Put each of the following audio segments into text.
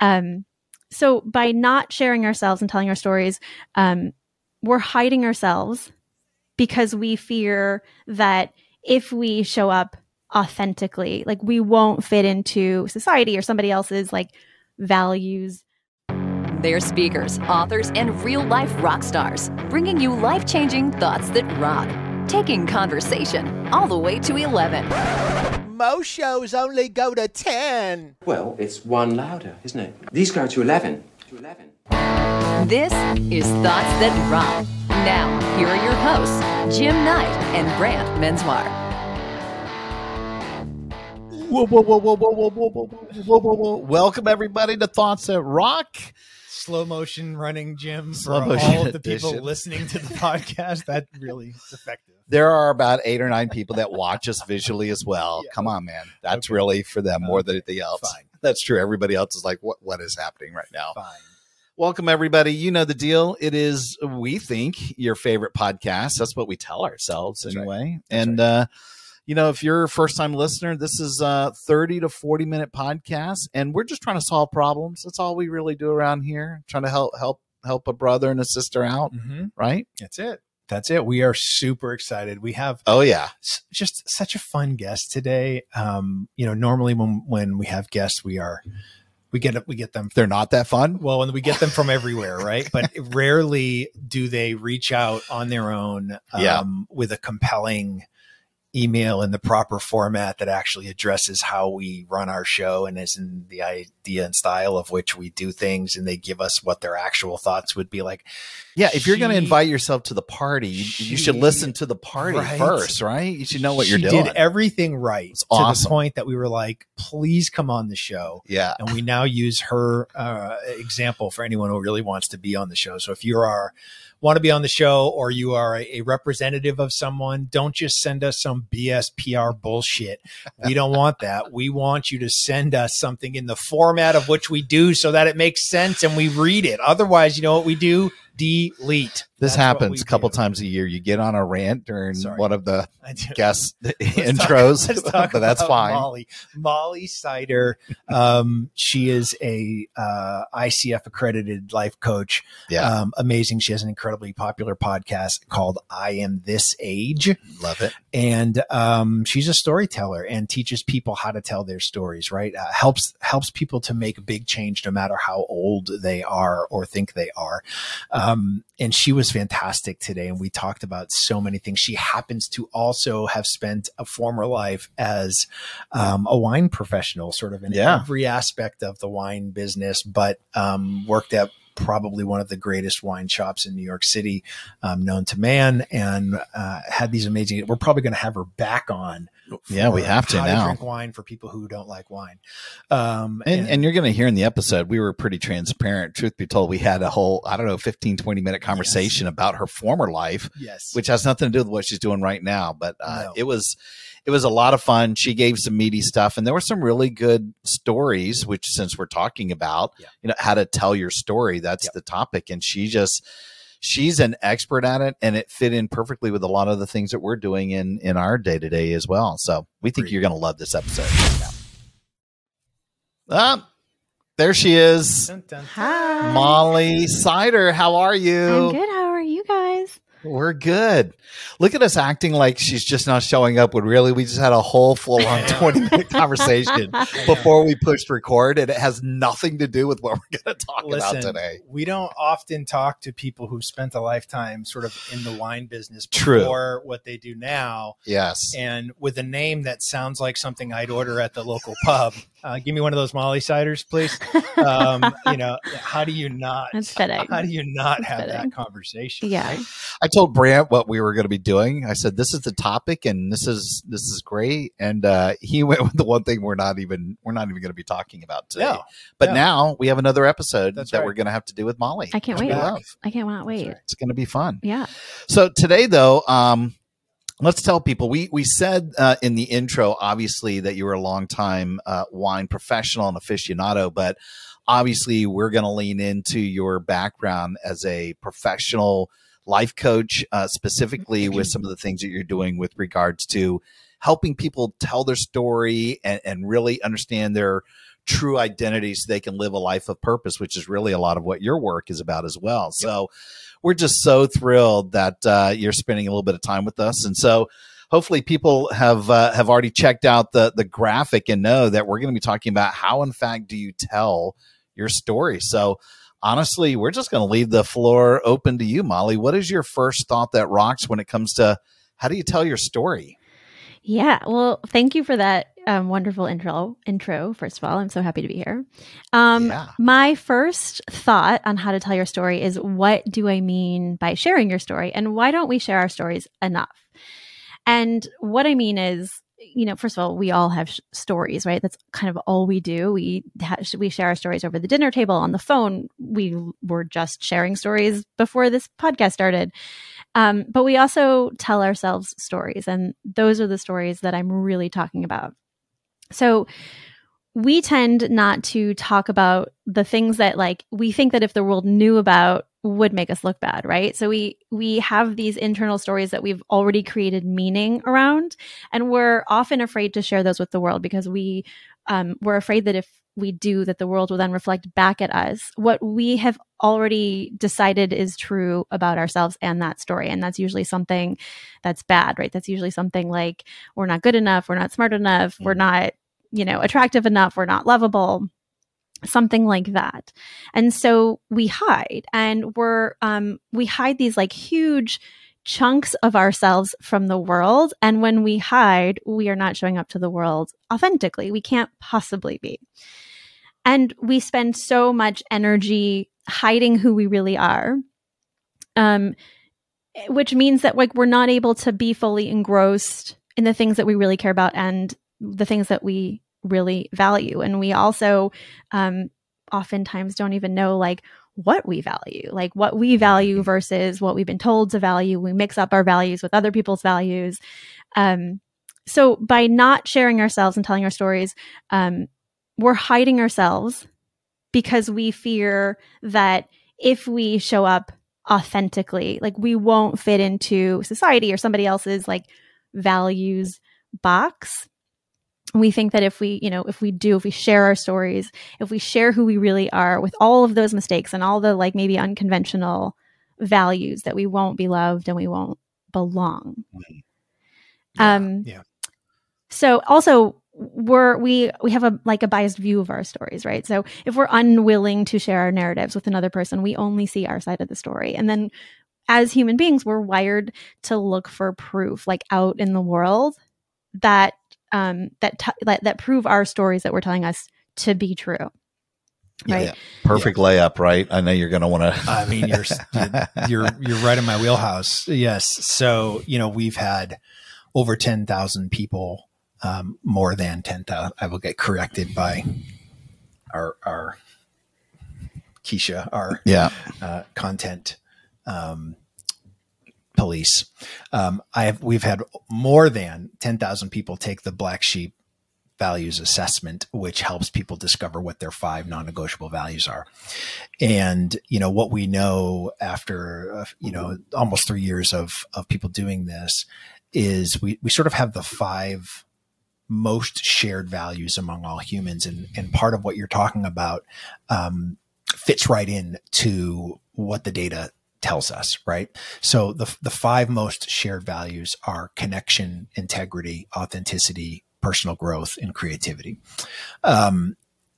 Um, so by not sharing ourselves and telling our stories, um, we're hiding ourselves because we fear that if we show up authentically, like we won't fit into society or somebody else's like values. They're speakers, authors, and real life rock stars, bringing you life changing thoughts that rock, taking conversation all the way to 11. Most shows only go to 10. Well, it's one louder, isn't it? These go to 11. To 11. This is Thoughts That Rock. Now, here are your hosts, Jim Knight and Brant Menswar. Whoa, whoa, whoa, whoa, whoa, whoa, whoa, whoa, whoa, whoa, whoa. Welcome, everybody, to Thoughts That Rock. Slow motion running Jim Slow for all of the people listening to the podcast. That really is effective. There are about eight or nine people that watch us visually as well. Yeah. Come on, man. That's Okay. really for them more than Okay. anything else. Fine. That's true. Everybody else is like, what, what is happening right now? Fine. Welcome, everybody. You know the deal. It is, we think, your favorite podcast. That's what we tell ourselves That's right. anyway. and, uh, you know, if you're a first time listener, this is a 30 to 40 minute podcast, and we're just trying to solve problems. That's all we really do around here, trying to help, help, help a brother and a sister out, hmm right? That's it. That's it. We are super excited. We have Oh, yeah. just such a fun guest today. Um, you know, normally when when we have guests, we are we get we get them They're not that fun. well, and we get them from everywhere, right? But rarely do they reach out on their own um, Yeah. with a compelling email in the proper format that actually addresses how we run our show and is in the idea and style of which we do things and they give us what their actual thoughts would be like Yeah, if you're going to invite yourself to the party, you, you should listen to the party Right. first, right? You should know what you're doing. did everything right to awesome. the point that we were like please come on the show yeah, and we now use her uh, example for anyone who really wants to be on the show. So if you are want to be on the show or you are a, a representative of someone, don't just send us some BS PR bullshit. We don't want that. We want you to send us something in the format of which we do so that it makes sense and we read it. Otherwise, you know what we do? Delete. this That's happens a couple do. times a year. You get on a rant during Sorry. one of the guest talk- intros, let's talk but that's fine. Molly, Molly Sider. Um, she is a uh, ICF accredited life coach. Yeah, Um, amazing. She has an incredibly popular podcast called I Am This Age. love it. And um, she's a storyteller and teaches people how to tell their stories, right? Uh, helps helps people to make a big change no matter how old they are or think they are. Um, and she was fantastic today. And we talked about so many things. She happens to also have spent a former life as um, a wine professional, sort of in Yeah. every aspect of the wine business, but um, worked at probably one of the greatest wine shops in New York City, um, known to man, and uh, had these amazing. We're probably going to have her back on. Yeah, we have to now. drink wine for people who don't like wine. Um, And, and you're going to hear in the episode, we were pretty transparent. Truth be told, we had a whole, I don't know, 15, 20 minute conversation about her former life, yes, which has nothing to do with what she's doing right now. But uh, No. it was, it was a lot of fun. She gave some meaty stuff, and there were some really good stories. Which, since we're talking about, Yeah. you know, how to tell your story, that's Yep. the topic. And she just, she's an expert at it, and it fit in perfectly with a lot of the things that we're doing in in our day to day as well. So we think Agreed. you're going to love this episode. Ah, there she is. Dun, dun, dun. Hi. Molly Sider how are you? I'm good. How are you guys? We're good. Look at us acting like she's just not showing up when really we just had a whole full on 20 minute conversation before we pushed record and it has nothing to do with what we're going to talk Listen, about today. we don't often talk to people who spent a lifetime sort of in the wine business True. before what they do now. Yes. and with a name that sounds like something I'd order at the local pub. Uh, give me one of those Molly ciders, please. Um, you know, how do you not? That's fitting. How do you not That's have fitting. that conversation? Yeah. right? I I told Brant what we were going to be doing. I said, "This is the topic, and this is this is great." And uh, he went with the one thing we're not even we're not even going to be talking about today. Yeah. But Yeah. now we have another episode That's that right. we're going to have to do with Molly. I can't wait. I can't wait. It's going to be fun. Yeah. So today, though, um, let's tell people we we said uh, in the intro, obviously, that you were a longtime uh, wine professional and aficionado, but obviously, we're going to lean into your background as a professional life coach, uh, specifically with some of the things that you're doing with regards to helping people tell their story and, and really understand their true identity so they can live a life of purpose, which is really a lot of what your work is about as well. So we're just so thrilled that uh, you're spending a little bit of time with us. And so hopefully people have uh, have already checked out the the graphic and know that we're going to be talking about how in fact do you tell your story. So honestly, we're just going to leave the floor open to you, Molly. What is your first thought that rocks when it comes to how do you tell your story? Yeah. Well, thank you for that um, wonderful intro. Intro. First of all, I'm so happy to be here. Um, Yeah. My first thought on how to tell your story is what do I mean by sharing your story, and why don't we share our stories enough? And what I mean is, you know, first of all, we all have sh- stories, right? That's kind of all we do. We ha- we share our stories over the dinner table, on the phone. We were just sharing stories before this podcast started. Um, but we also tell ourselves stories, and those are the stories that I'm really talking about. So we tend not to talk about the things that like we think that if the world knew about would make us look bad right so we we have these internal stories that we've already created meaning around and we're often afraid to share those with the world because we um, we're afraid that if we do that the world will then reflect back at us. What we have already decided is true about ourselves and that story. And that's usually something that's bad right? That's usually something like we're not good enough we're not smart enough we're not you know attractive enough we're not lovable something like that. And so we hide and we're um we hide these like huge chunks of ourselves from the world. And when we hide we are not showing up to the world authentically. We can't possibly be and we spend so much energy hiding who we really are um which means that like we're not able to be fully engrossed in the things that we really care about and the things that we really value. And we also um oftentimes don't even know like what we value like what we value versus what we've been told to value. We mix up our values with other people's values. Um so by not sharing ourselves and telling our stories um we're hiding ourselves because we fear that if we show up authentically like we won't fit into society or somebody else's like values box. We think that if we you know if we do if we share our stories if we share who we really are with all of those mistakes and all the like maybe unconventional values that we won't be loved and we won't belong. Um yeah. so also we're we we have a like a biased view of our stories right so if we're unwilling to share our narratives with another person we only see our side of the story and then as human beings we're wired to look for proof like out in the world that um that t- that, that prove our stories that we're telling us to be true right Yeah. Perfect layup, right? I know you're going to want to. I mean, you're, you're you're right in my wheelhouse. Yes. So you know, we've had over ten thousand people, um, more than ten thousand. I will get corrected by our our Keisha, our yeah. uh, content um, police. Um, I have we've had more than ten thousand people take the black sheep values assessment, which helps people discover what their five non-negotiable values are. And you know what we know after uh, you know almost three years of of people doing this is we we sort of have the five most shared values among all humans and and part of what you're talking about um, fits right in to what the data tells us, right? So the the five most shared values are connection, integrity, authenticity, personal growth, and creativity. Um,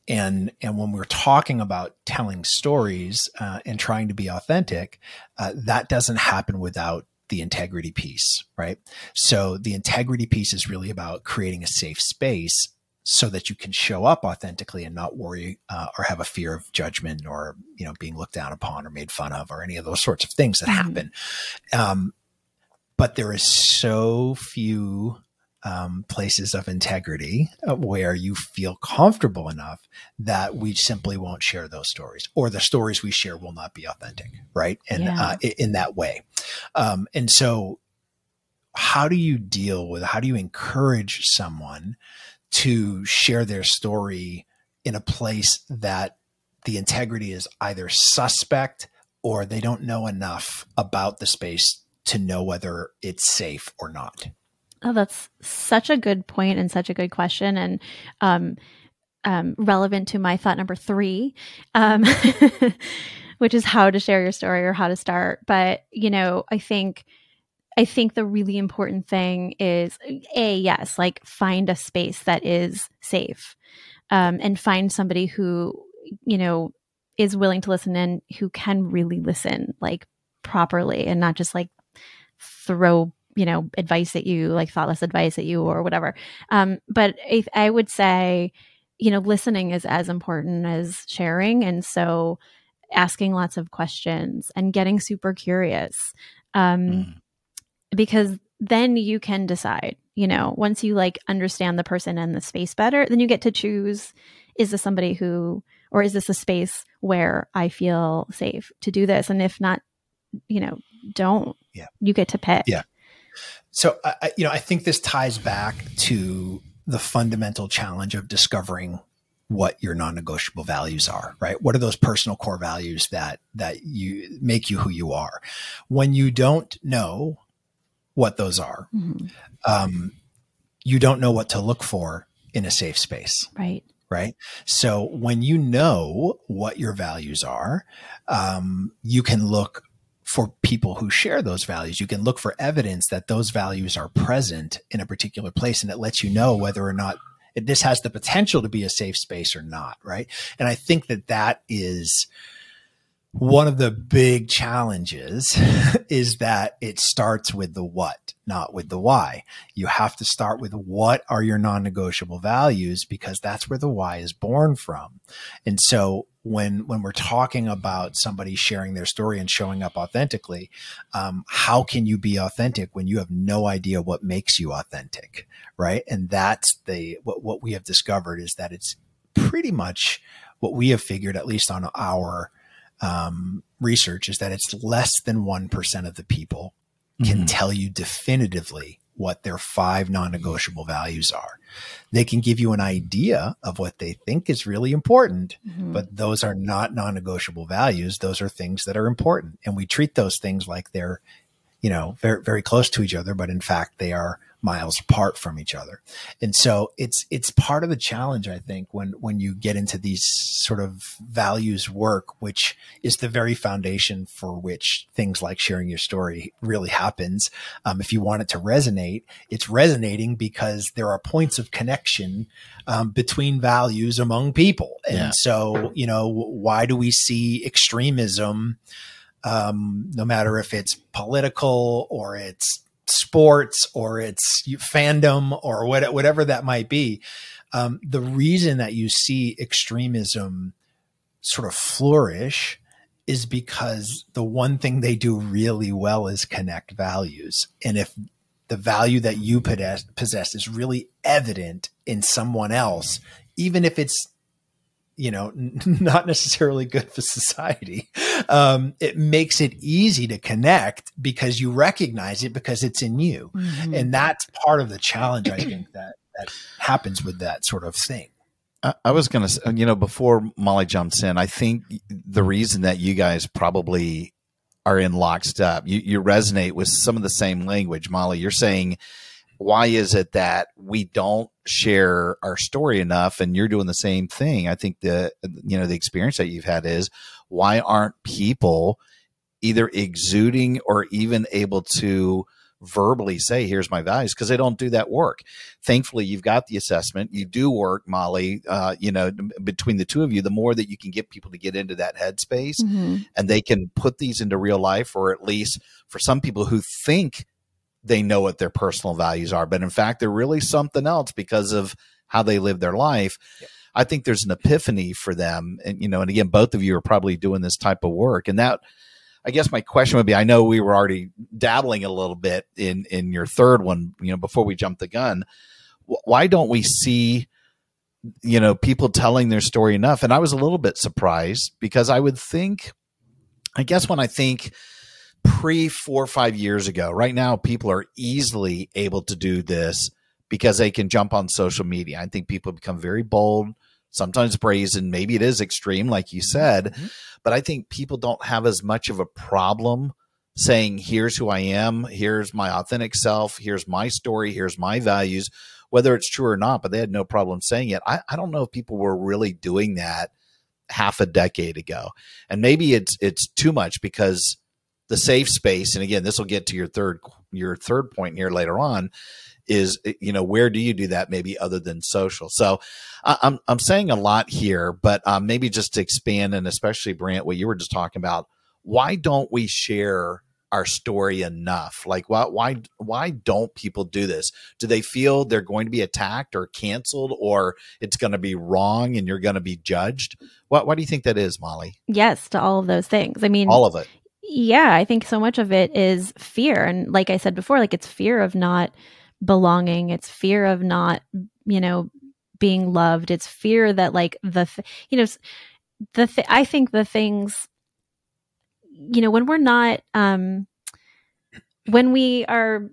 and and when we're talking about telling stories uh, and trying to be authentic, uh, that doesn't happen without the integrity piece, right? So the integrity piece is really about creating a safe space so that you can show up authentically and not worry uh, or have a fear of judgment or you know being looked down upon or made fun of or any of those sorts of things that Mhm. happen um, but there is so few um, places of integrity uh, where you feel comfortable enough that we simply won't share those stories or the stories we share will not be authentic right? And Yeah. uh, in that way. Um, and so how do you deal with how do you encourage someone to share their story in a place that the integrity is either suspect or they don't know enough about the space to know whether it's safe or not Oh, that's such a good point and such a good question, and um, um, relevant to my thought number three, um, which is how to share your story or how to start. But you know, I think I think the really important thing is a yes, like find a space that is safe, um, and find somebody who you know is willing to listen and who can really listen like properly and not just like throw you know advice that you like thoughtless advice that you or whatever um but I, I would say you know listening is as important as sharing and so asking lots of questions and getting super curious um Mm. because then you can decide you know once you like understand the person and the space better then you get to choose is this somebody who or is this a space where i feel safe to do this and if not you know don't Yeah. you get to pick Yeah. So, I, you know, I think this ties back to the fundamental challenge of discovering what your non-negotiable values are, right? What are those personal core values that that you make you who you are? When you don't know what those are, Mhm. um, you don't know what to look for in a safe space right right? So when you know what your values are, um, you can look for people who share those values. You can look for evidence that those values are present in a particular place, and it lets you know whether or not this has the potential to be a safe space or not, right? And I think that that is one of the big challenges is that it starts with the what, not with the why. You have to start with what are your non-negotiable values because that's where the why is born from. And so when when we're talking about somebody sharing their story and showing up authentically, um, how can you be authentic when you have no idea what makes you authentic, right? And that's the what what we have discovered is that it's pretty much what we have figured, at least on our um, research, is that it's less than one percent of the people can Mhm. tell you definitively what their five non-negotiable values are. They can give you an idea of what they think is really important, Mhm. but those are not non-negotiable values. Those are things that are important. And we treat those things like they're, you know, very, very close to each other, but in fact, they are miles apart from each other. And so it's, it's part of the challenge, I think, when, when you get into these sort of values work, which is the very foundation for which things like sharing your story really happens. Um, if you want it to resonate, it's resonating because there are points of connection um, between values among people. And Yeah. so, you know, why do we see extremism? Um, no matter if it's political or it's sports or it's fandom or what, whatever that might be. Um, the reason that you see extremism sort of flourish is because the one thing they do really well is connect values. And if the value that you possess, possess is really evident in someone else, even if it's you know not necessarily good for society um, it makes it easy to connect because you recognize it because it's in you Mhm. and that's part of the challenge i think that that happens with that sort of thing I, I was going to, you know, before Molly jumps in, I think the reason that you guys probably are in lockstep, you, you resonate with some of the same language. Molly, you're saying, why is it that we don't share our story enough? And you're doing the same thing. I think the, you know, the experience that you've had is why aren't people either exuding or even able to verbally say, here's my values, because they don't do that work. Thankfully, you've got the assessment. You do work, Molly, uh, you know, between the two of you, the more that you can get people to get into that headspace Mhm. and they can put these into real life, or at least for some people who think they know what their personal values are, but in fact, they're really something else because of how they live their life. I think there's an epiphany for them. And, you know, and again, both of you are probably doing this type of work. And that, I guess my question would be I know we were already dabbling a little bit in, in your third one, you know, before we jumped the gun. Why don't we see, you know, people telling their story enough? And I was a little bit surprised because I would think, I guess when I think pre four or five years ago, right now, people are easily able to do this because they can jump on social media. I think people become very bold, sometimes brazen. Maybe it is extreme, like you said, mm-hmm. but I think people don't have as much of a problem saying, here's who I am, here's my authentic self, here's my story, here's my values, whether it's true or not, but they had no problem saying it. I, I don't know if people were really doing that half a decade ago. And maybe it's it's too much because the safe space, and again, this will get to your third your third point here later on, is you know where do you do that maybe other than social? So uh, i'm i'm saying a lot here but um, maybe just to expand and especially brant what you were just talking about why don't we share our story enough? Like why why why don't people do this? Do they feel they're going to be attacked or canceled or it's going to be wrong and you're going to be judged? What why do you think that is molly? Yes to all of those things. I mean all of it. yeah i think so much of it is fear. And like i said before like it's fear of not belonging. It's fear of not you know being loved. It's fear that like the th- you know the th- i think the things you know when we're not um when we are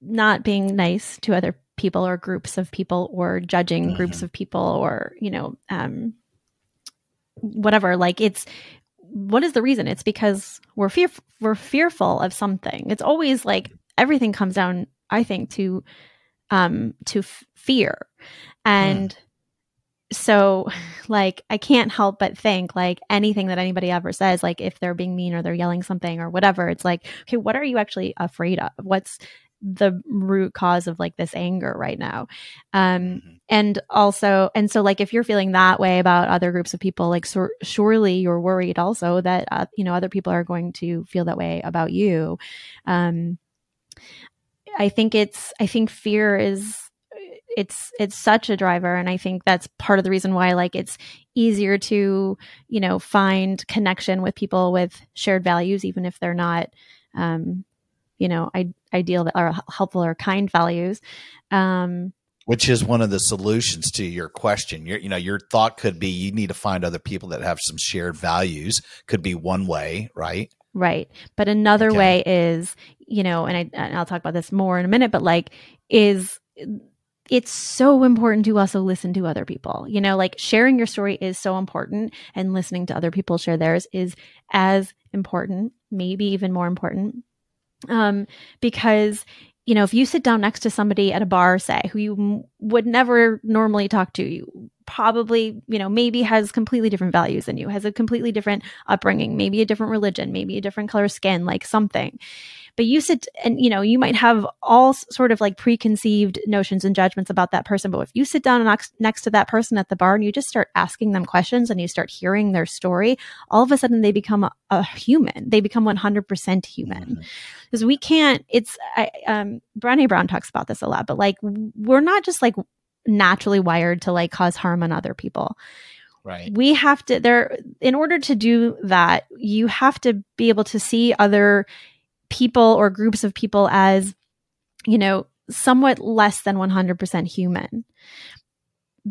not being nice to other people or groups of people or judging mm-hmm. groups of people or you know um whatever like it's what is the reason? It's because we're fear we're fearful of something. It's always like everything comes down I think to um to f- fear and mm. so like I can't help but think like anything that anybody ever says like if they're being mean or they're yelling something or whatever it's like okay what are you actually afraid of what's the root cause of like this anger right now um mm-hmm. and also and so like if you're feeling that way about other groups of people like surely you're worried also that uh, you know other people are going to feel that way about you um I think it's I think fear is it's it's such a driver and i think that's part of the reason why like it's easier to you know find connection with people with shared values even if they're not um you know I- ideal or helpful or kind values. Um which is one of the solutions to your question. Your you know your thought could be you need to find other people that have some shared values could be one way right Right. But another okay. way is, you know, and, I, and I'll talk about this more in a minute, but like, is it's so important to also listen to other people. You know, like sharing your story is so important, and listening to other people share theirs is as important, maybe even more important. Um, because you know, if you sit down next to somebody at a bar, say, who you would never normally talk to, you probably, you know, maybe has completely different values than you, has a completely different upbringing, maybe a different religion, maybe a different color skin, like something but you sit and you know you might have all sort of like preconceived notions and judgments about that person but if you sit down next, next to that person at the bar and you just start asking them questions and you start hearing their story all of a sudden they become a, a human they become 100% human because mm-hmm. we can't it's I, um Brené Brown talks about this a lot but like we're not just like naturally wired to like cause harm on other people Right. We have to there in order to do that, you have to be able to see other people or groups of people as, you know, somewhat less than 100% human.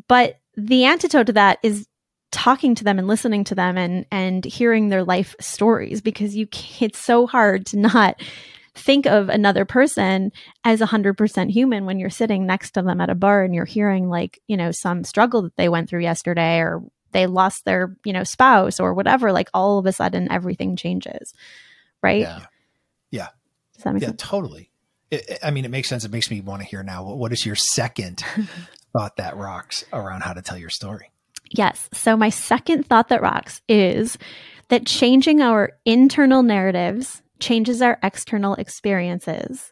But the antidote to that is talking to them and listening to them and and hearing their life stories because you it's so hard to not think of another person as 100% human when you're sitting next to them at a bar and you're hearing like you know some struggle that they went through yesterday or they lost their you know spouse or whatever like all of a sudden everything changes right yeah yeah. Does that make yeah, sense? totally. It, I mean, it makes sense. It makes me want to hear now. What is your second thought that rocks around how to tell your story? Yes. So, my second thought that rocks is that changing our internal narratives changes our external experiences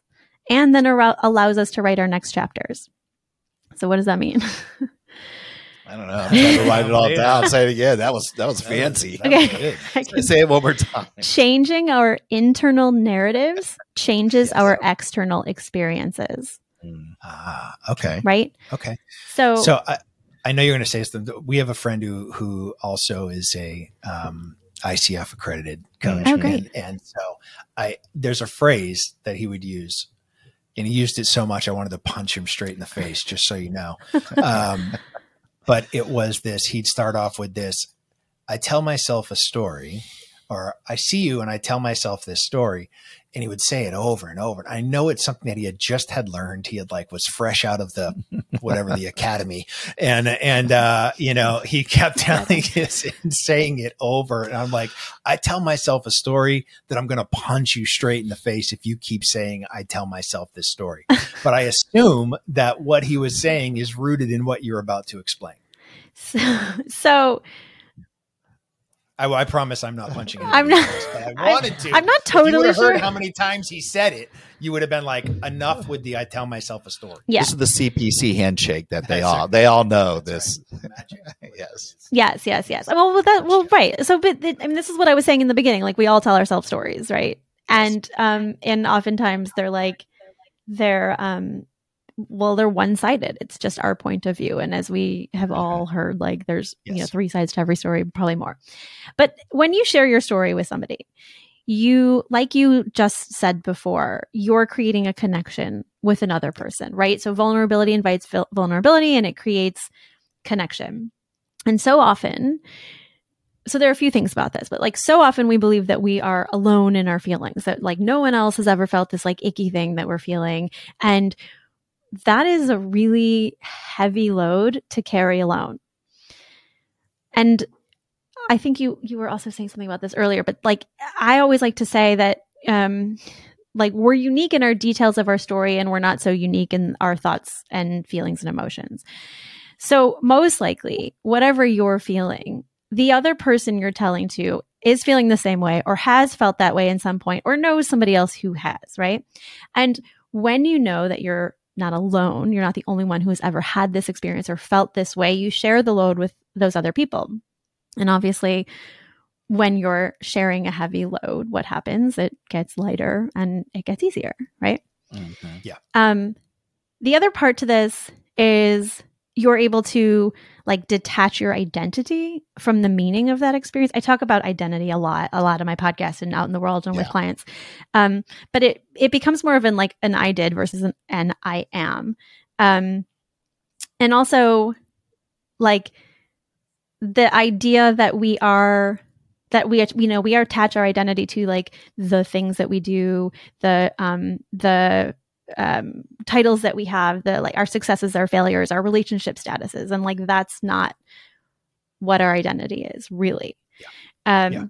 and then ar- allows us to write our next chapters. So, what does that mean? I don't know. I'm trying to write it all down. Say it again. That was that was fancy. okay. Was Say it one more time. Changing our internal narratives changes yes. our external experiences. Ah, okay. right? Okay. So, So I, I know you're going to say something. We have a friend who who also is a um, ICF accredited coach, Oh, and, and so I there's a phrase that he would use, and he used it so much I wanted to punch him straight in the face, just so you know. Um, but it was this. He'd start off with this. I tell myself a story, or I see you and I tell myself this story, and he would say it over and over. I know it's something that he had just had learned. He had like was fresh out of the whatever the academy, and and uh, you know he kept telling us and saying it over. And I'm like, I tell myself a story that I'm going to punch you straight in the face if you keep saying I tell myself this story. but I assume that what he was saying is rooted in what you're about to explain. so, so I, I promise I'm not punching you. I'm not- But I I- wanted to. I'm not If you totally would have sure. heard how many times he said it, you would have been like, enough with the I tell myself a story. yeah, This is the CPC handshake that they That's all right. they all know That's this. Magic. yes. yes, yes, yes. Well, well, that, well, right. So, but th- I mean, this is what I was saying in the beginning. Like, we all tell ourselves stories, right? And um, and oftentimes they're like, they're um, well, they're one sided. It's just our point of view. And as we have all heard, like, there's you know three sides to every story, probably more. But when you share your story with somebody, you like you just said before you're creating a connection with another person right so vulnerability invites vul- vulnerability and it creates connection and so often so there are a few things about this but like so often we believe that we are alone in our feelings that like no one else has ever felt this like icky thing that we're feeling and that is a really heavy load to carry alone and I think you you were also saying something about this earlier, but like I always like to say that um like we're unique in our details of our story and we're not so unique in our thoughts and feelings and emotions. So most likely, whatever you're feeling, the other person you're telling to is feeling the same way or has felt that way in some point or knows somebody else who has, right? And when you know that you're not alone, you're not the only one who has ever had this experience or felt this way, you share the load with those other people. And obviously, when you're sharing a heavy load, what happens? It gets lighter and it gets easier, right? Yeah. Um, the other part to this is you're able to like detach your identity from the meaning of that experience. I talk about identity a lot, a lot in my podcast and out in the world and with clients. Um, but it it becomes more of an like an I did versus an, an I am. Um, and also like the idea that we are that we you know we attach our identity to like the things that we do the um the um titles that we have the like our successes our failures our relationship statuses and like that's not what our identity is really. Um Yeah.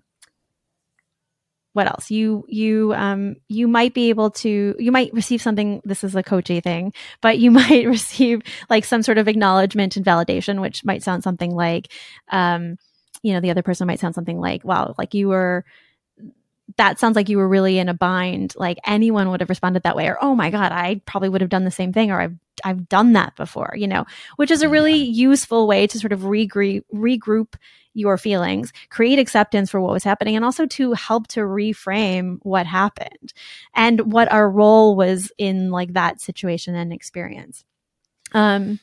what else? You you um you might be able to you might receive something this is a coachy thing but you might receive like some sort of acknowledgement and validation which might sound something like um you know the other person might sound something like wow like you were that sounds like you were really in a bind like anyone would have responded that way or oh my god i probably would have done the same thing or i've i've done that before you know which is a really useful way to sort of regroup regroup your feelings create acceptance for what was happening and also to help to reframe what happened and what our role was in like that situation and experience. Um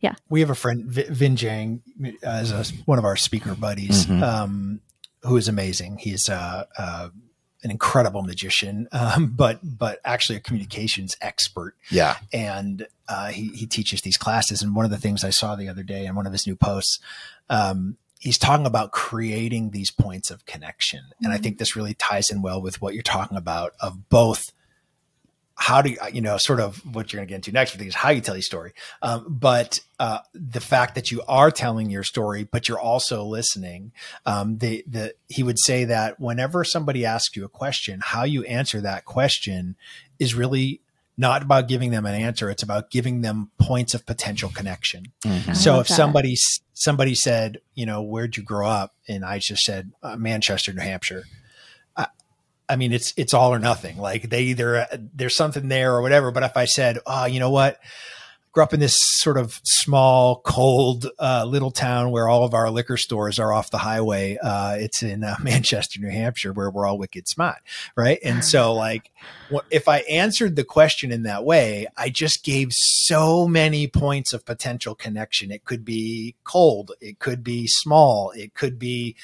yeah, we have a friend Vi- Vinh Giang as a, one of our speaker buddies. Mhm. um, who is amazing. He's uh, uh, an incredible magician um, but but actually a communications expert. Yeah. and uh, he, he teaches these classes. And one of the things i saw the other day in one of his new posts um, he's talking about creating these points of connection. And i think this really ties in well with what you're talking about of both how do you, you know, sort of what you're going to get into next, I think is how you tell your story. Um, but uh, the fact that you are telling your story, but you're also listening, um, the, the, he would say that whenever somebody asks you a question, how you answer that question is really not about giving them an answer. It's about giving them points of potential connection. Mhm. So if that. somebody somebody said, you know, where'd you grow up, and I just said uh, Manchester, New Hampshire. I, mean, it's it's all or nothing. Like they either there's something there or whatever. But if I said, oh, you know what, grew up in this sort of small, cold uh, little town where all of our liquor stores are off the highway. Uh, it's in uh, Manchester, New Hampshire, where we're all wicked smart, right? And so, like, if I answered the question in that way, I just gave so many points of potential connection. It could be cold, it could be small, it could be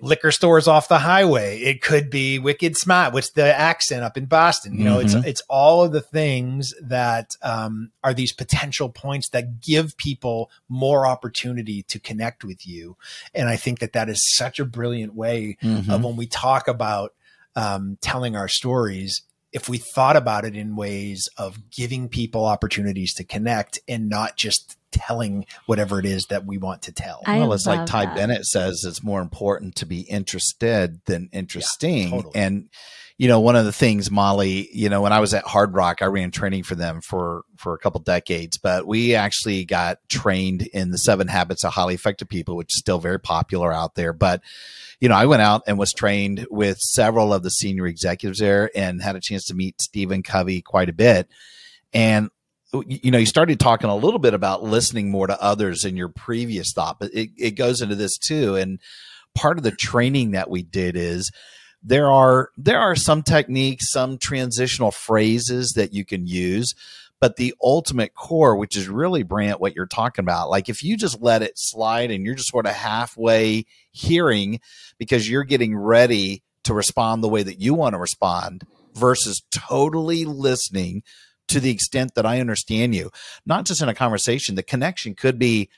liquor stores off the highway. It could be Wicked Smart, what's the accent up in Boston. You know, mm-hmm. it's it's all of the things that um, are these potential points that give people more opportunity to connect with you. And I think that that is such a brilliant way mm-hmm. of when we talk about um, telling our stories if we thought about it in ways of giving people opportunities to connect and not just telling whatever it is that we want to tell. I well, it's like Ty that. Bennett says it's more important to be interested than interesting. Yeah, totally. And you know, one of the things, Molly, you know, when I was at Hard Rock, I ran training for them for for a couple decades, but we actually got trained in the seven habits of highly effective people, which is still very popular out there. But you know, I went out and was trained with several of the senior executives there and had a chance to meet Stephen Covey quite a bit. And you know, you started talking a little bit about listening more to others in your previous thought, but it, it goes into this too. And part of the training that we did is there are there are some techniques, some transitional phrases that you can use, but the ultimate core, which is really Brant, what you're talking about, like if you just let it slide and you're just sort of halfway hearing because you're getting ready to respond the way that you want to respond versus totally listening to the extent that I understand you, not just in a conversation, the connection could be,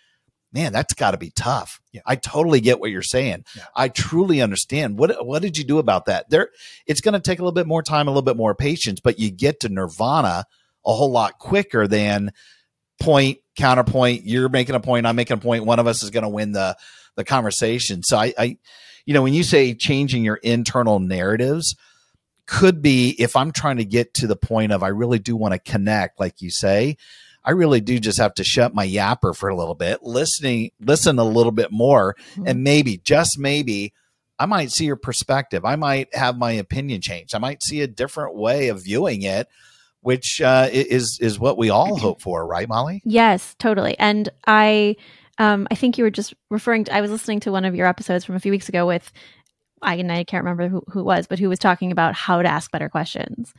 man, that's got to be tough. Yeah. I totally get what you're saying. Yeah. I truly understand. What what did you do about that? There, it's going to take a little bit more time, a little bit more patience, but you get to nirvana a whole lot quicker than point counterpoint. You're making a point. I'm making a point. One of us is going to win the the conversation. So I, I, you know, when you say changing your internal narratives, could be if I'm trying to get to the point of I really do want to connect, like you say, I really do just have to shut my yapper for a little bit, listening, listen a little bit more, mm-hmm. and maybe, just maybe, I might see your perspective. I might have my opinion changed. I might see a different way of viewing it, which uh, is is what we all hope for, right, Molly? Yes, totally. And I, um, I think you were just referring to. I was listening to one of your episodes from a few weeks ago with I and I can't remember who, who it was, but who was talking about how to ask better questions.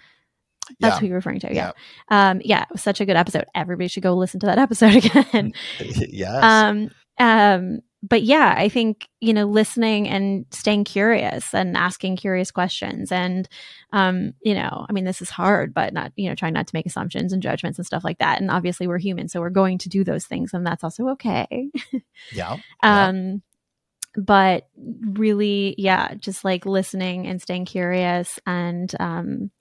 That's yeah. who you're referring to. Yeah. yeah. Um, yeah. It was such a good episode. Everybody should go listen to that episode again. yes. Um, um, but yeah, I think, you know, listening and staying curious and asking curious questions and, um, you know, I mean, this is hard, but not, you know, trying not to make assumptions and judgments and stuff like that. And obviously we're human, so we're going to do those things and that's also okay. yeah. um, but really yeah just like listening and staying curious and um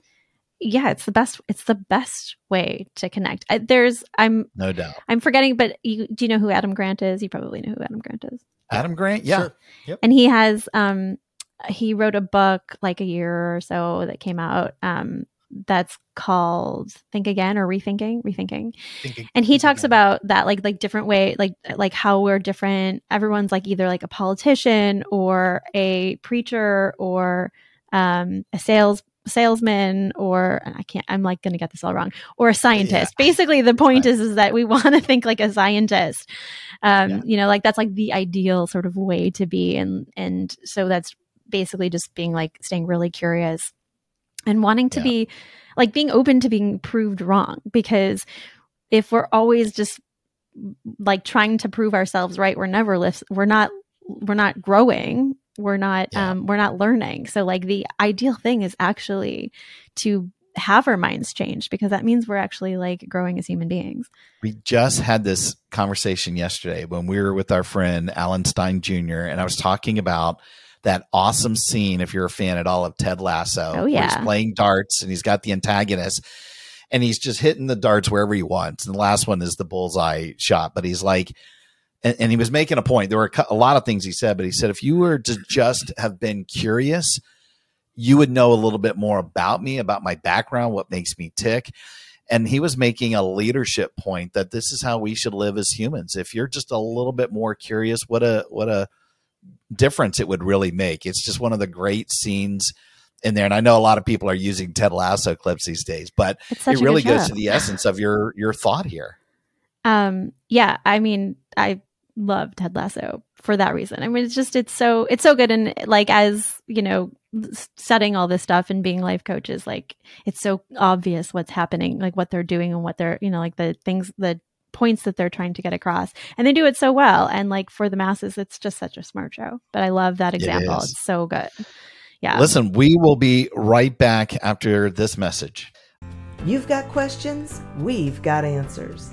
yeah it's the best it's the best way to connect. I, there's i'm no doubt. I'm forgetting but you, do you know who adam grant is? You probably know who adam grant is. Adam grant? Yeah. Sure. yep. and he has um he wrote a book like a year or so that came out um that's called think again or rethinking rethinking. Thinking, and he talks again. about that like like different way like like how we're different. Everyone's like either like a politician or a preacher or um a sales salesman or i can't i'm like gonna get this all wrong or a scientist yeah. basically the point right. is is that we want to think like a scientist um yeah. you know like that's like the ideal sort of way to be and and so that's basically just being like staying really curious and wanting to yeah. be like being open to being proved wrong because if we're always just like trying to prove ourselves right we're never lift we're not we're not growing we're not yeah. um we're not learning so like the ideal thing is actually to have our minds changed because that means we're actually like growing as human beings. We just had this conversation yesterday when we were with our friend Alan Stein Jr. and I was talking about that awesome scene, if you're a fan at all of Ted Lasso. Oh, yeah. he's playing darts and he's got the antagonist and he's just hitting the darts wherever he wants. And the last one is the bullseye shot, but he's like, and, and he was making a point. There were a, a lot of things he said, but he said, if you were to just have been curious, you would know a little bit more about me, about my background, what makes me tick. And he was making a leadership point that this is how we should live as humans. If you're just a little bit more curious, what a what a difference it would really make. It's just one of the great scenes in there. And I know a lot of people are using Ted Lasso clips these days, but it really goes to the essence of your your thought here. Um, yeah, I mean, I love Ted Lasso for that reason. I mean, it's just it's so it's so good, and like as you know, studying all this stuff and being life coaches, like it's so obvious what's happening, like what they're doing and what they're you know like the things the points that they're trying to get across. And they do it so well. And like for the masses it's just such a smart show. But i love that example. it it's so good. Yeah. Listen we will be right back after this message. You've got questions. We've got answers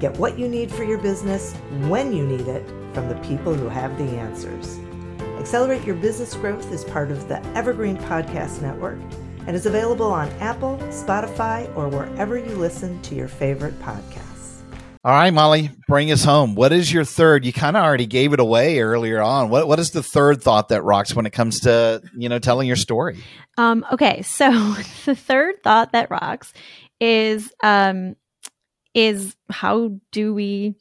Get what you need for your business when you need it from the people who have the answers. Accelerate Your Business Growth is part of the Evergreen Podcast Network and is available on Apple, Spotify, or wherever you listen to your favorite podcasts. All right, Molly, bring us home. What is your third? You kind of already gave it away earlier on. What what is the third thought that rocks when it comes to you know telling your story? Um, okay, so the third thought that rocks is um, is how do we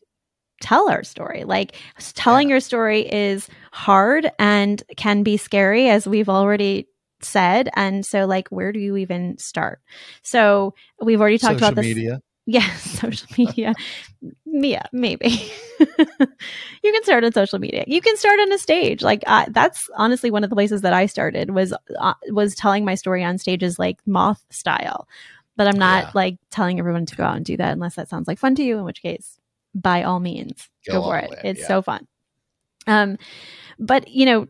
tell our story? Like telling yeah. your story is hard and can be scary, as we've already said. And so, like, where do you even start? So we've already talked Social about this. Media. Yeah, social media. yeah, maybe. you can start on social media. You can start on a stage. Like uh, that's honestly one of the places that I started was uh, was telling my story on stages like moth style. But I'm not yeah. like telling everyone to go out and do that unless that sounds like fun to you. In which case, by all means, go, go for it. It's yeah. so fun. Um, but you know,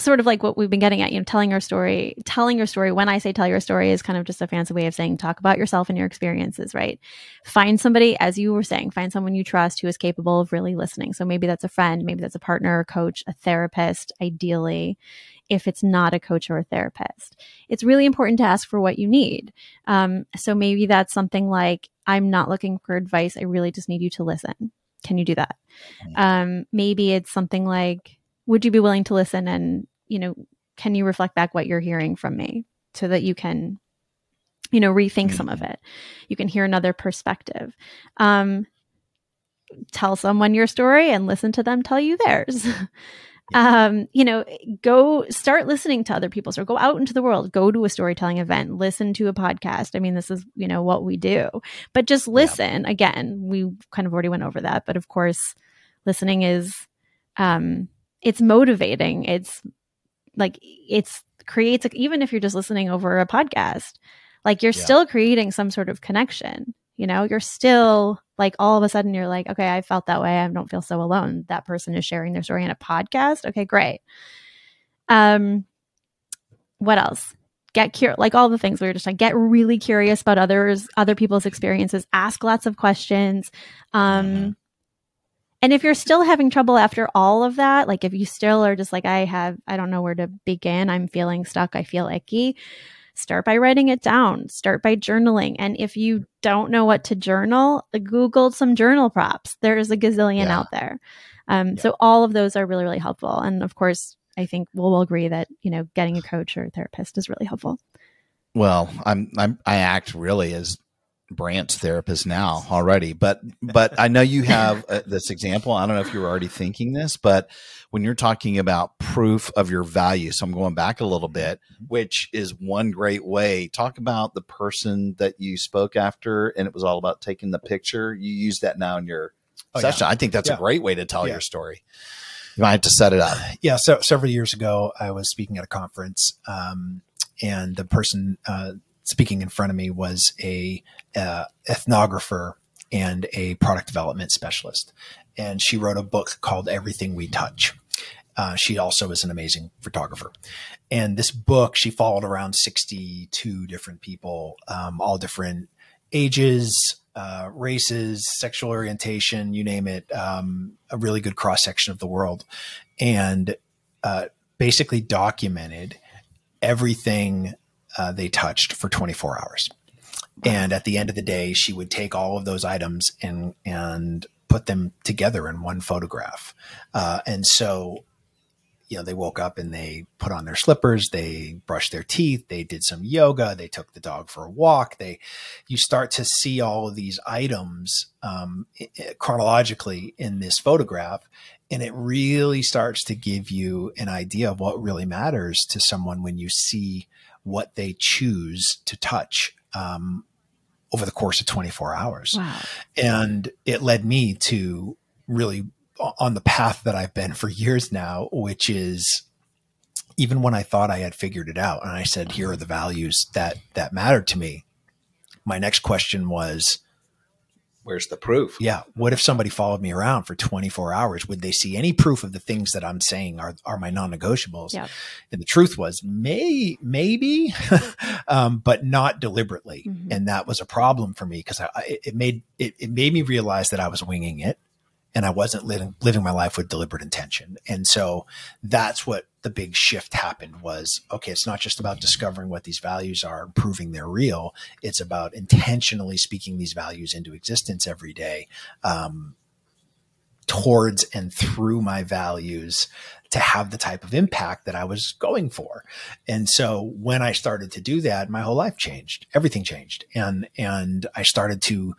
sort of like what we've been getting at, you know, telling your story, telling your story. When I say tell your story is kind of just a fancy way of saying talk about yourself and your experiences, right? Find somebody, as you were saying, find someone you trust who is capable of really listening. So maybe that's a friend, maybe that's a partner, a coach, a therapist, ideally, if it's not a coach or a therapist. It's really important to ask for what you need. Um, so maybe that's something like, I'm not looking for advice. I really just need you to listen. Can you do that? Mm. Um, maybe it's something like, would you be willing to listen and you know can you reflect back what you're hearing from me so that you can you know rethink some of mm-hmm. it you can hear another perspective um tell someone your story and listen to them tell you theirs um you know go start listening to other people so go out into the world go to a storytelling event listen to a podcast i mean this is you know what we do but just listen yeah. again we kind of already went over that but of course listening is um it's motivating. It's like it's creates even if you're just listening over a podcast, like you're yeah. still creating some sort of connection. You know, you're still like all of a sudden you're like, okay, I felt that way. I don't feel so alone. That person is sharing their story in a podcast. Okay, great. Um, what else? Get curious, like all the things we were just like, get really curious about others, other people's experiences. Ask lots of questions. Um, mm-hmm and if you're still having trouble after all of that, like if you still are just like, I have, I don't know where to begin, I'm feeling stuck, I feel icky, start by writing it down, start by journaling. And if you don't know what to journal, Google some journal props. There's a gazillion yeah. out there. Um, yeah. So all of those are really, really helpful. And of course, I think we'll, we'll agree that, you know, getting a coach or a therapist is really helpful. Well, I'm, I'm, I act really as Brant's therapist now already, but but I know you have uh, this example. I don't know if you were already thinking this, but when you're talking about proof of your value, so I'm going back a little bit, mm-hmm. which is one great way. Talk about the person that you spoke after, and it was all about taking the picture. You use that now in your oh, session. Yeah. I think that's yeah. a great way to tell yeah. your story. You might have to set it up. Yeah. So several years ago, I was speaking at a conference, um, and the person uh, speaking in front of me was a uh, ethnographer and a product development specialist, and she wrote a book called Everything We Touch. Uh, she also is an amazing photographer. And this book, she followed around 62 different people, um, all different ages, uh, races, sexual orientation, you name it, um, a really good cross section of the world. And uh, basically documented everything uh, they touched for 24 hours. And at the end of the day, she would take all of those items and and put them together in one photograph. Uh, and so, you know, they woke up and they put on their slippers, they brushed their teeth, they did some yoga, they took the dog for a walk. They, you start to see all of these items um, chronologically in this photograph, and it really starts to give you an idea of what really matters to someone when you see what they choose to touch um, over the course of 24 hours. Wow. And it led me to really on the path that I've been for years now, which is even when I thought I had figured it out and I said, here are the values that, that matter to me. My next question was, Where's the proof? yeah, what if somebody followed me around for 24 hours? Would they see any proof of the things that I'm saying are, are my non-negotiables? Yep. And the truth was may, maybe, um, but not deliberately. Mhm. And that was a problem for me because I, I- it made, it, it made me realize that I was winging it and I wasn't living, living my life with deliberate intention. And so that's what the big shift happened was, okay, it's not just about discovering what these values are and proving they're real. It's about intentionally speaking these values into existence every day. Um, towards and through my values to have the type of impact that I was going for. And so when I started to do that, my whole life changed. Everything changed. And and I started to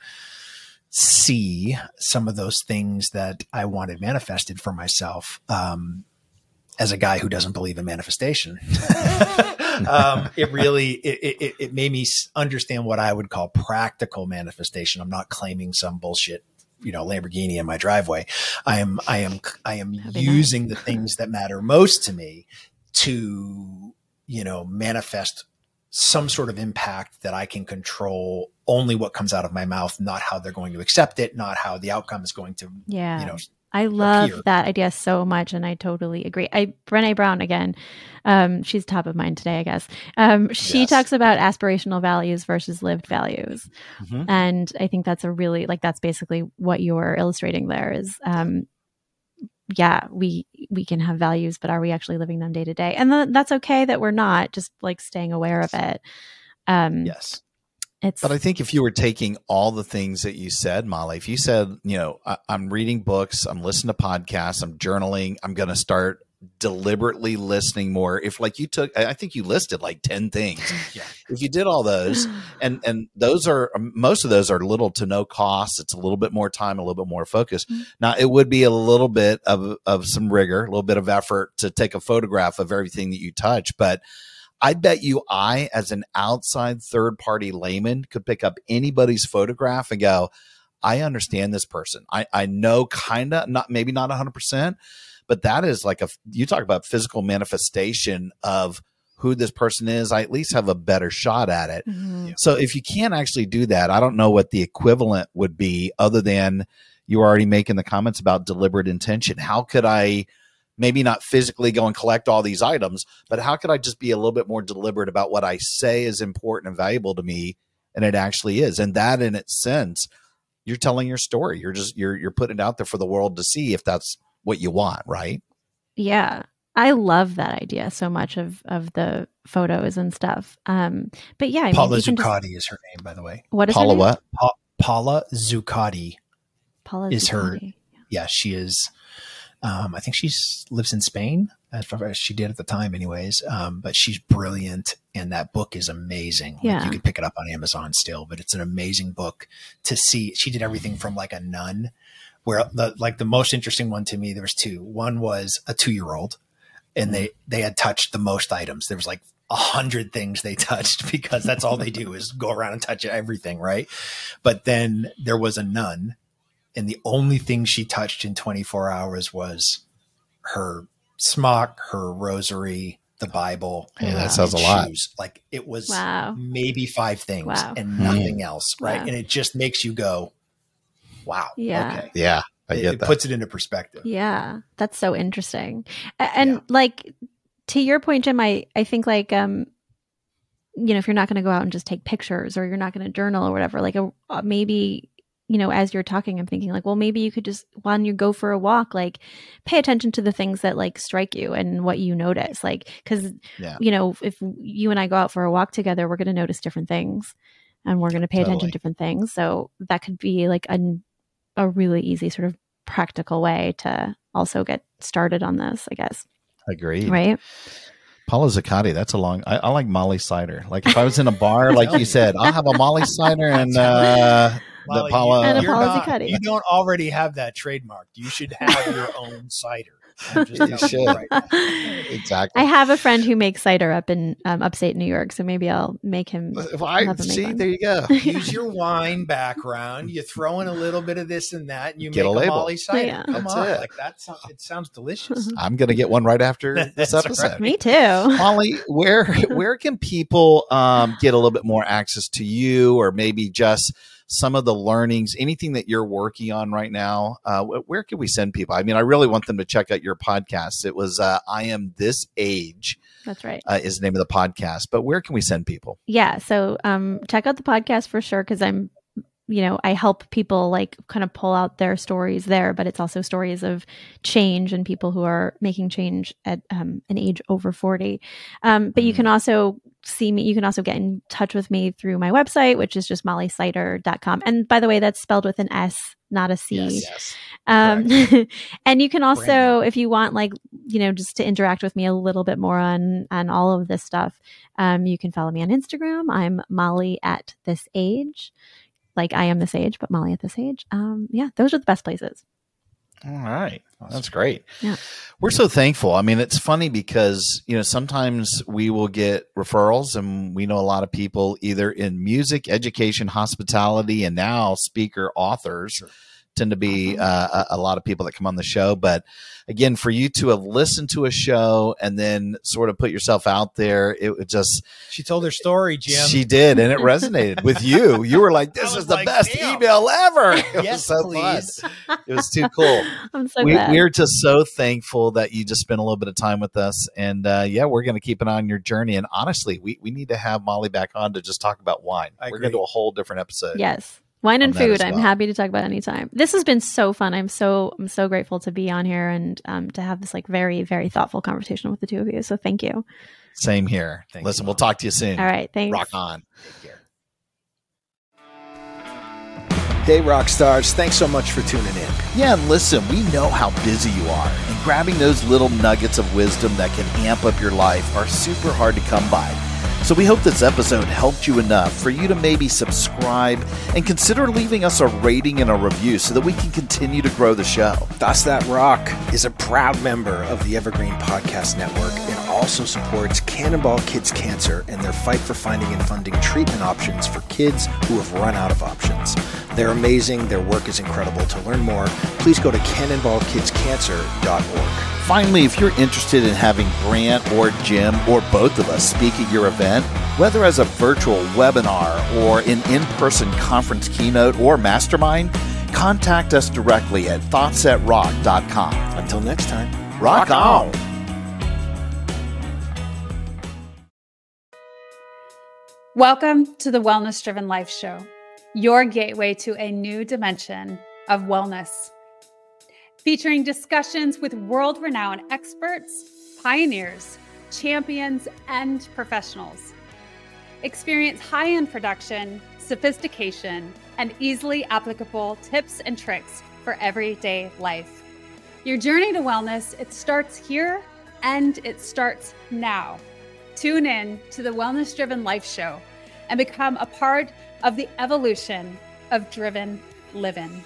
see some of those things that I wanted manifested for myself um, as a guy who doesn't believe in manifestation. um, it really it, it, it made me understand what I would call practical manifestation. I'm not claiming some bullshit you know Lamborghini in my driveway. I am I am I am That'd using the things that matter most to me to you know manifest some sort of impact that I can control only what comes out of my mouth, not how they're going to accept it, not how the outcome is going to, Yeah. you know, I love that idea so much, and I totally agree. I Brene Brown again. Um, she's top of mind today, I guess. Um, she Yes. talks about aspirational values versus lived values, Mhm. and I think that's a really like that's basically what you're illustrating there. Is um, yeah, we we can have values, but are we actually living them day to day? And th- that's okay that we're not. Just like staying aware of it. Um, yes. It's But I think if you were taking all the things that you said, Molly, if you said, you know, I, I'm reading books, I'm listening to podcasts, I'm journaling, I'm going to start deliberately listening more. If like you took, I think you listed like 10 things. Yeah. If you did all those, and and those are most of those are little to no cost. It's a little bit more time, a little bit more focus. Mhm. Now it would be a little bit of of some rigor, a little bit of effort to take a photograph of everything that you touch, but I bet you I, as an outside third party layman, could pick up anybody's photograph and go, I understand this person. I, I know kind of, not maybe not 100%, but that is like a, you talk about physical manifestation of who this person is. I at least have a better shot at it. Mhm. So if you can't actually do that, I don't know what the equivalent would be other than you were already making the comments about deliberate intention. How could I maybe not physically go and collect all these items, but how could I just be a little bit more deliberate about what I say is important and valuable to me and it actually is. And that in its sense, you're telling your story. You're just you're you're putting it out there for the world to see if that's what you want, right? Yeah. I love that idea so much of of the photos and stuff. Um, but yeah, I Paula you can just- is her name, by the way. what is her Paula name? what? Pa- Paula Zuccotti. Paula is her- Zuccotti. Yeah, she is. Um, I think she lives in Spain. As far as she did at the time, anyways. Um, but she's brilliant, and that book is amazing. Like, Yeah. you can pick it up on Amazon still, but it's an amazing book to see. She did everything from like a nun, where the like the most interesting one to me. There was two. One was a two year old, and they they had touched the most items. There was like a hundred things they touched because that's all they do is go around and touch everything, right? But then there was a nun, and the only thing she touched in 24 hours was her smock, her rosary, the Bible. Yeah, that and says a lot. shoes. Like it was Wow. maybe five things Wow. and nothing else, right? Wow. And it just makes you go, "Wow, Yeah. okay." Yeah, I it, get it that. puts it into perspective. Yeah, that's so interesting. And Yeah. like to your point, Jim, I I think like um, you know, if you're not going to go out and just take pictures or you're not going to journal or whatever, like a, uh, maybe you know, as you're talking, I'm thinking like, well, maybe you could just when you go for a walk, like pay attention to the things that like strike you and what you notice, like because Yeah. you know, if you and I go out for a walk together, we're going to notice different things, and we're going to pay attention to different things. So that could be like a a really easy sort of practical way to also get started on this, I guess. Agreed. Right. Paula Zuccotti, that's a long. I, I like Molly cider. Like if I was in a bar, like you said, I'll have a Molly cider and uh, the Paula. And a you're not- Zuccotti. you don't already have that trademarked. You should have your own cider. I'm just You should. right exactly. I have a friend who makes cider up in um, upstate New York, so maybe I'll make him. If I Have to make see, one. there you go. Use your wine background. You throw in a little bit of this and that, and you Get a make a, label. Molly cider. Yeah. Come That's on, it. like that. Sounds, it sounds delicious. I'm gonna get one right after this episode. right. Me too. Molly, where where can people um, get a little bit more access to you, or maybe just some of the learnings, anything that you're working on right now? Uh, where can we send people? I mean, I really want them to check out your podcast. It was uh, "I Am This Age" That's right. uh, is the name of the podcast. But where can we send people? Yeah. So um, check out the podcast for sure because I'm, you know, I help people like kind of pull out their stories there, but it's also stories of change and people who are making change at um, an age over 40. Um, but you Mhm. can also see me, you can also get in touch with me through my website, which is just mollysider.com. And by the way, that's spelled with an S, not a C. Yes. Um, and you can also, Branding. if you want, like you know, just to interact with me a little bit more on on all of this stuff, um, you can follow me on Instagram. I'm Molly at this age, like I am this age, but Molly at this age. Um, yeah, those are the best places. All right. That's great. Yeah. We're so thankful. I mean, it's funny because, you know, sometimes we will get referrals and we know a lot of people either in music, education, hospitality, and now speaker authors tend to be uh, a, a lot of people that come on the show. But again, for you to have listened to a show and then sort of put yourself out there, it would just, She told her story, Jim. she did. And it resonated with you. You were like, this is the like, best damn. email ever. It was yes, so please. fun. It was too cool I'm so we, glad. we're just so thankful that you just spent a little bit of time with us and uh, yeah we're going to keep an eye on your journey and honestly we, we need to have molly back on to just talk about wine I we're going to do a whole different episode yes. Wine and food. as I'm happy to talk about anytime. This has been so fun. I'm so I'm so grateful to be on here and um, to have this like very very thoughtful conversation with the two of you. So thank you. same here Thank listen you, we'll talk to you soon All right, thanks. rock on Hey, rock stars, thanks so much for tuning in. yeah and listen we know how busy you are and grabbing those little nuggets of wisdom that can amp up your life are super hard to come by so we hope this episode helped you enough for you to maybe subscribe and consider leaving us a rating and a review so that we can continue to grow the show Thoughts That Rock is a proud member of the Evergreen Podcast Network and also supports Cannonball Kids Cancer and their fight for finding and funding treatment options for kids who have run out of options. They're amazing, their work is incredible. To learn more, please go to cannonballkidscancer.org. Finally, if you're interested in having Brant or Jim or both of us speak at your event, whether as a virtual webinar or an in person conference keynote or mastermind, contact us directly at thoughtsthatrock.com. Until next time, Rock on! Welcome to the Wellness Driven Life Show, your gateway to a new dimension of wellness. Featuring discussions with world renowned experts, pioneers, champions, and professionals. Experience high end production, sophistication, and easily applicable tips and tricks for everyday life. Your journey to wellness, it starts here and it starts now. Tune in to the Wellness Driven Life Show and become a part of the evolution of driven living.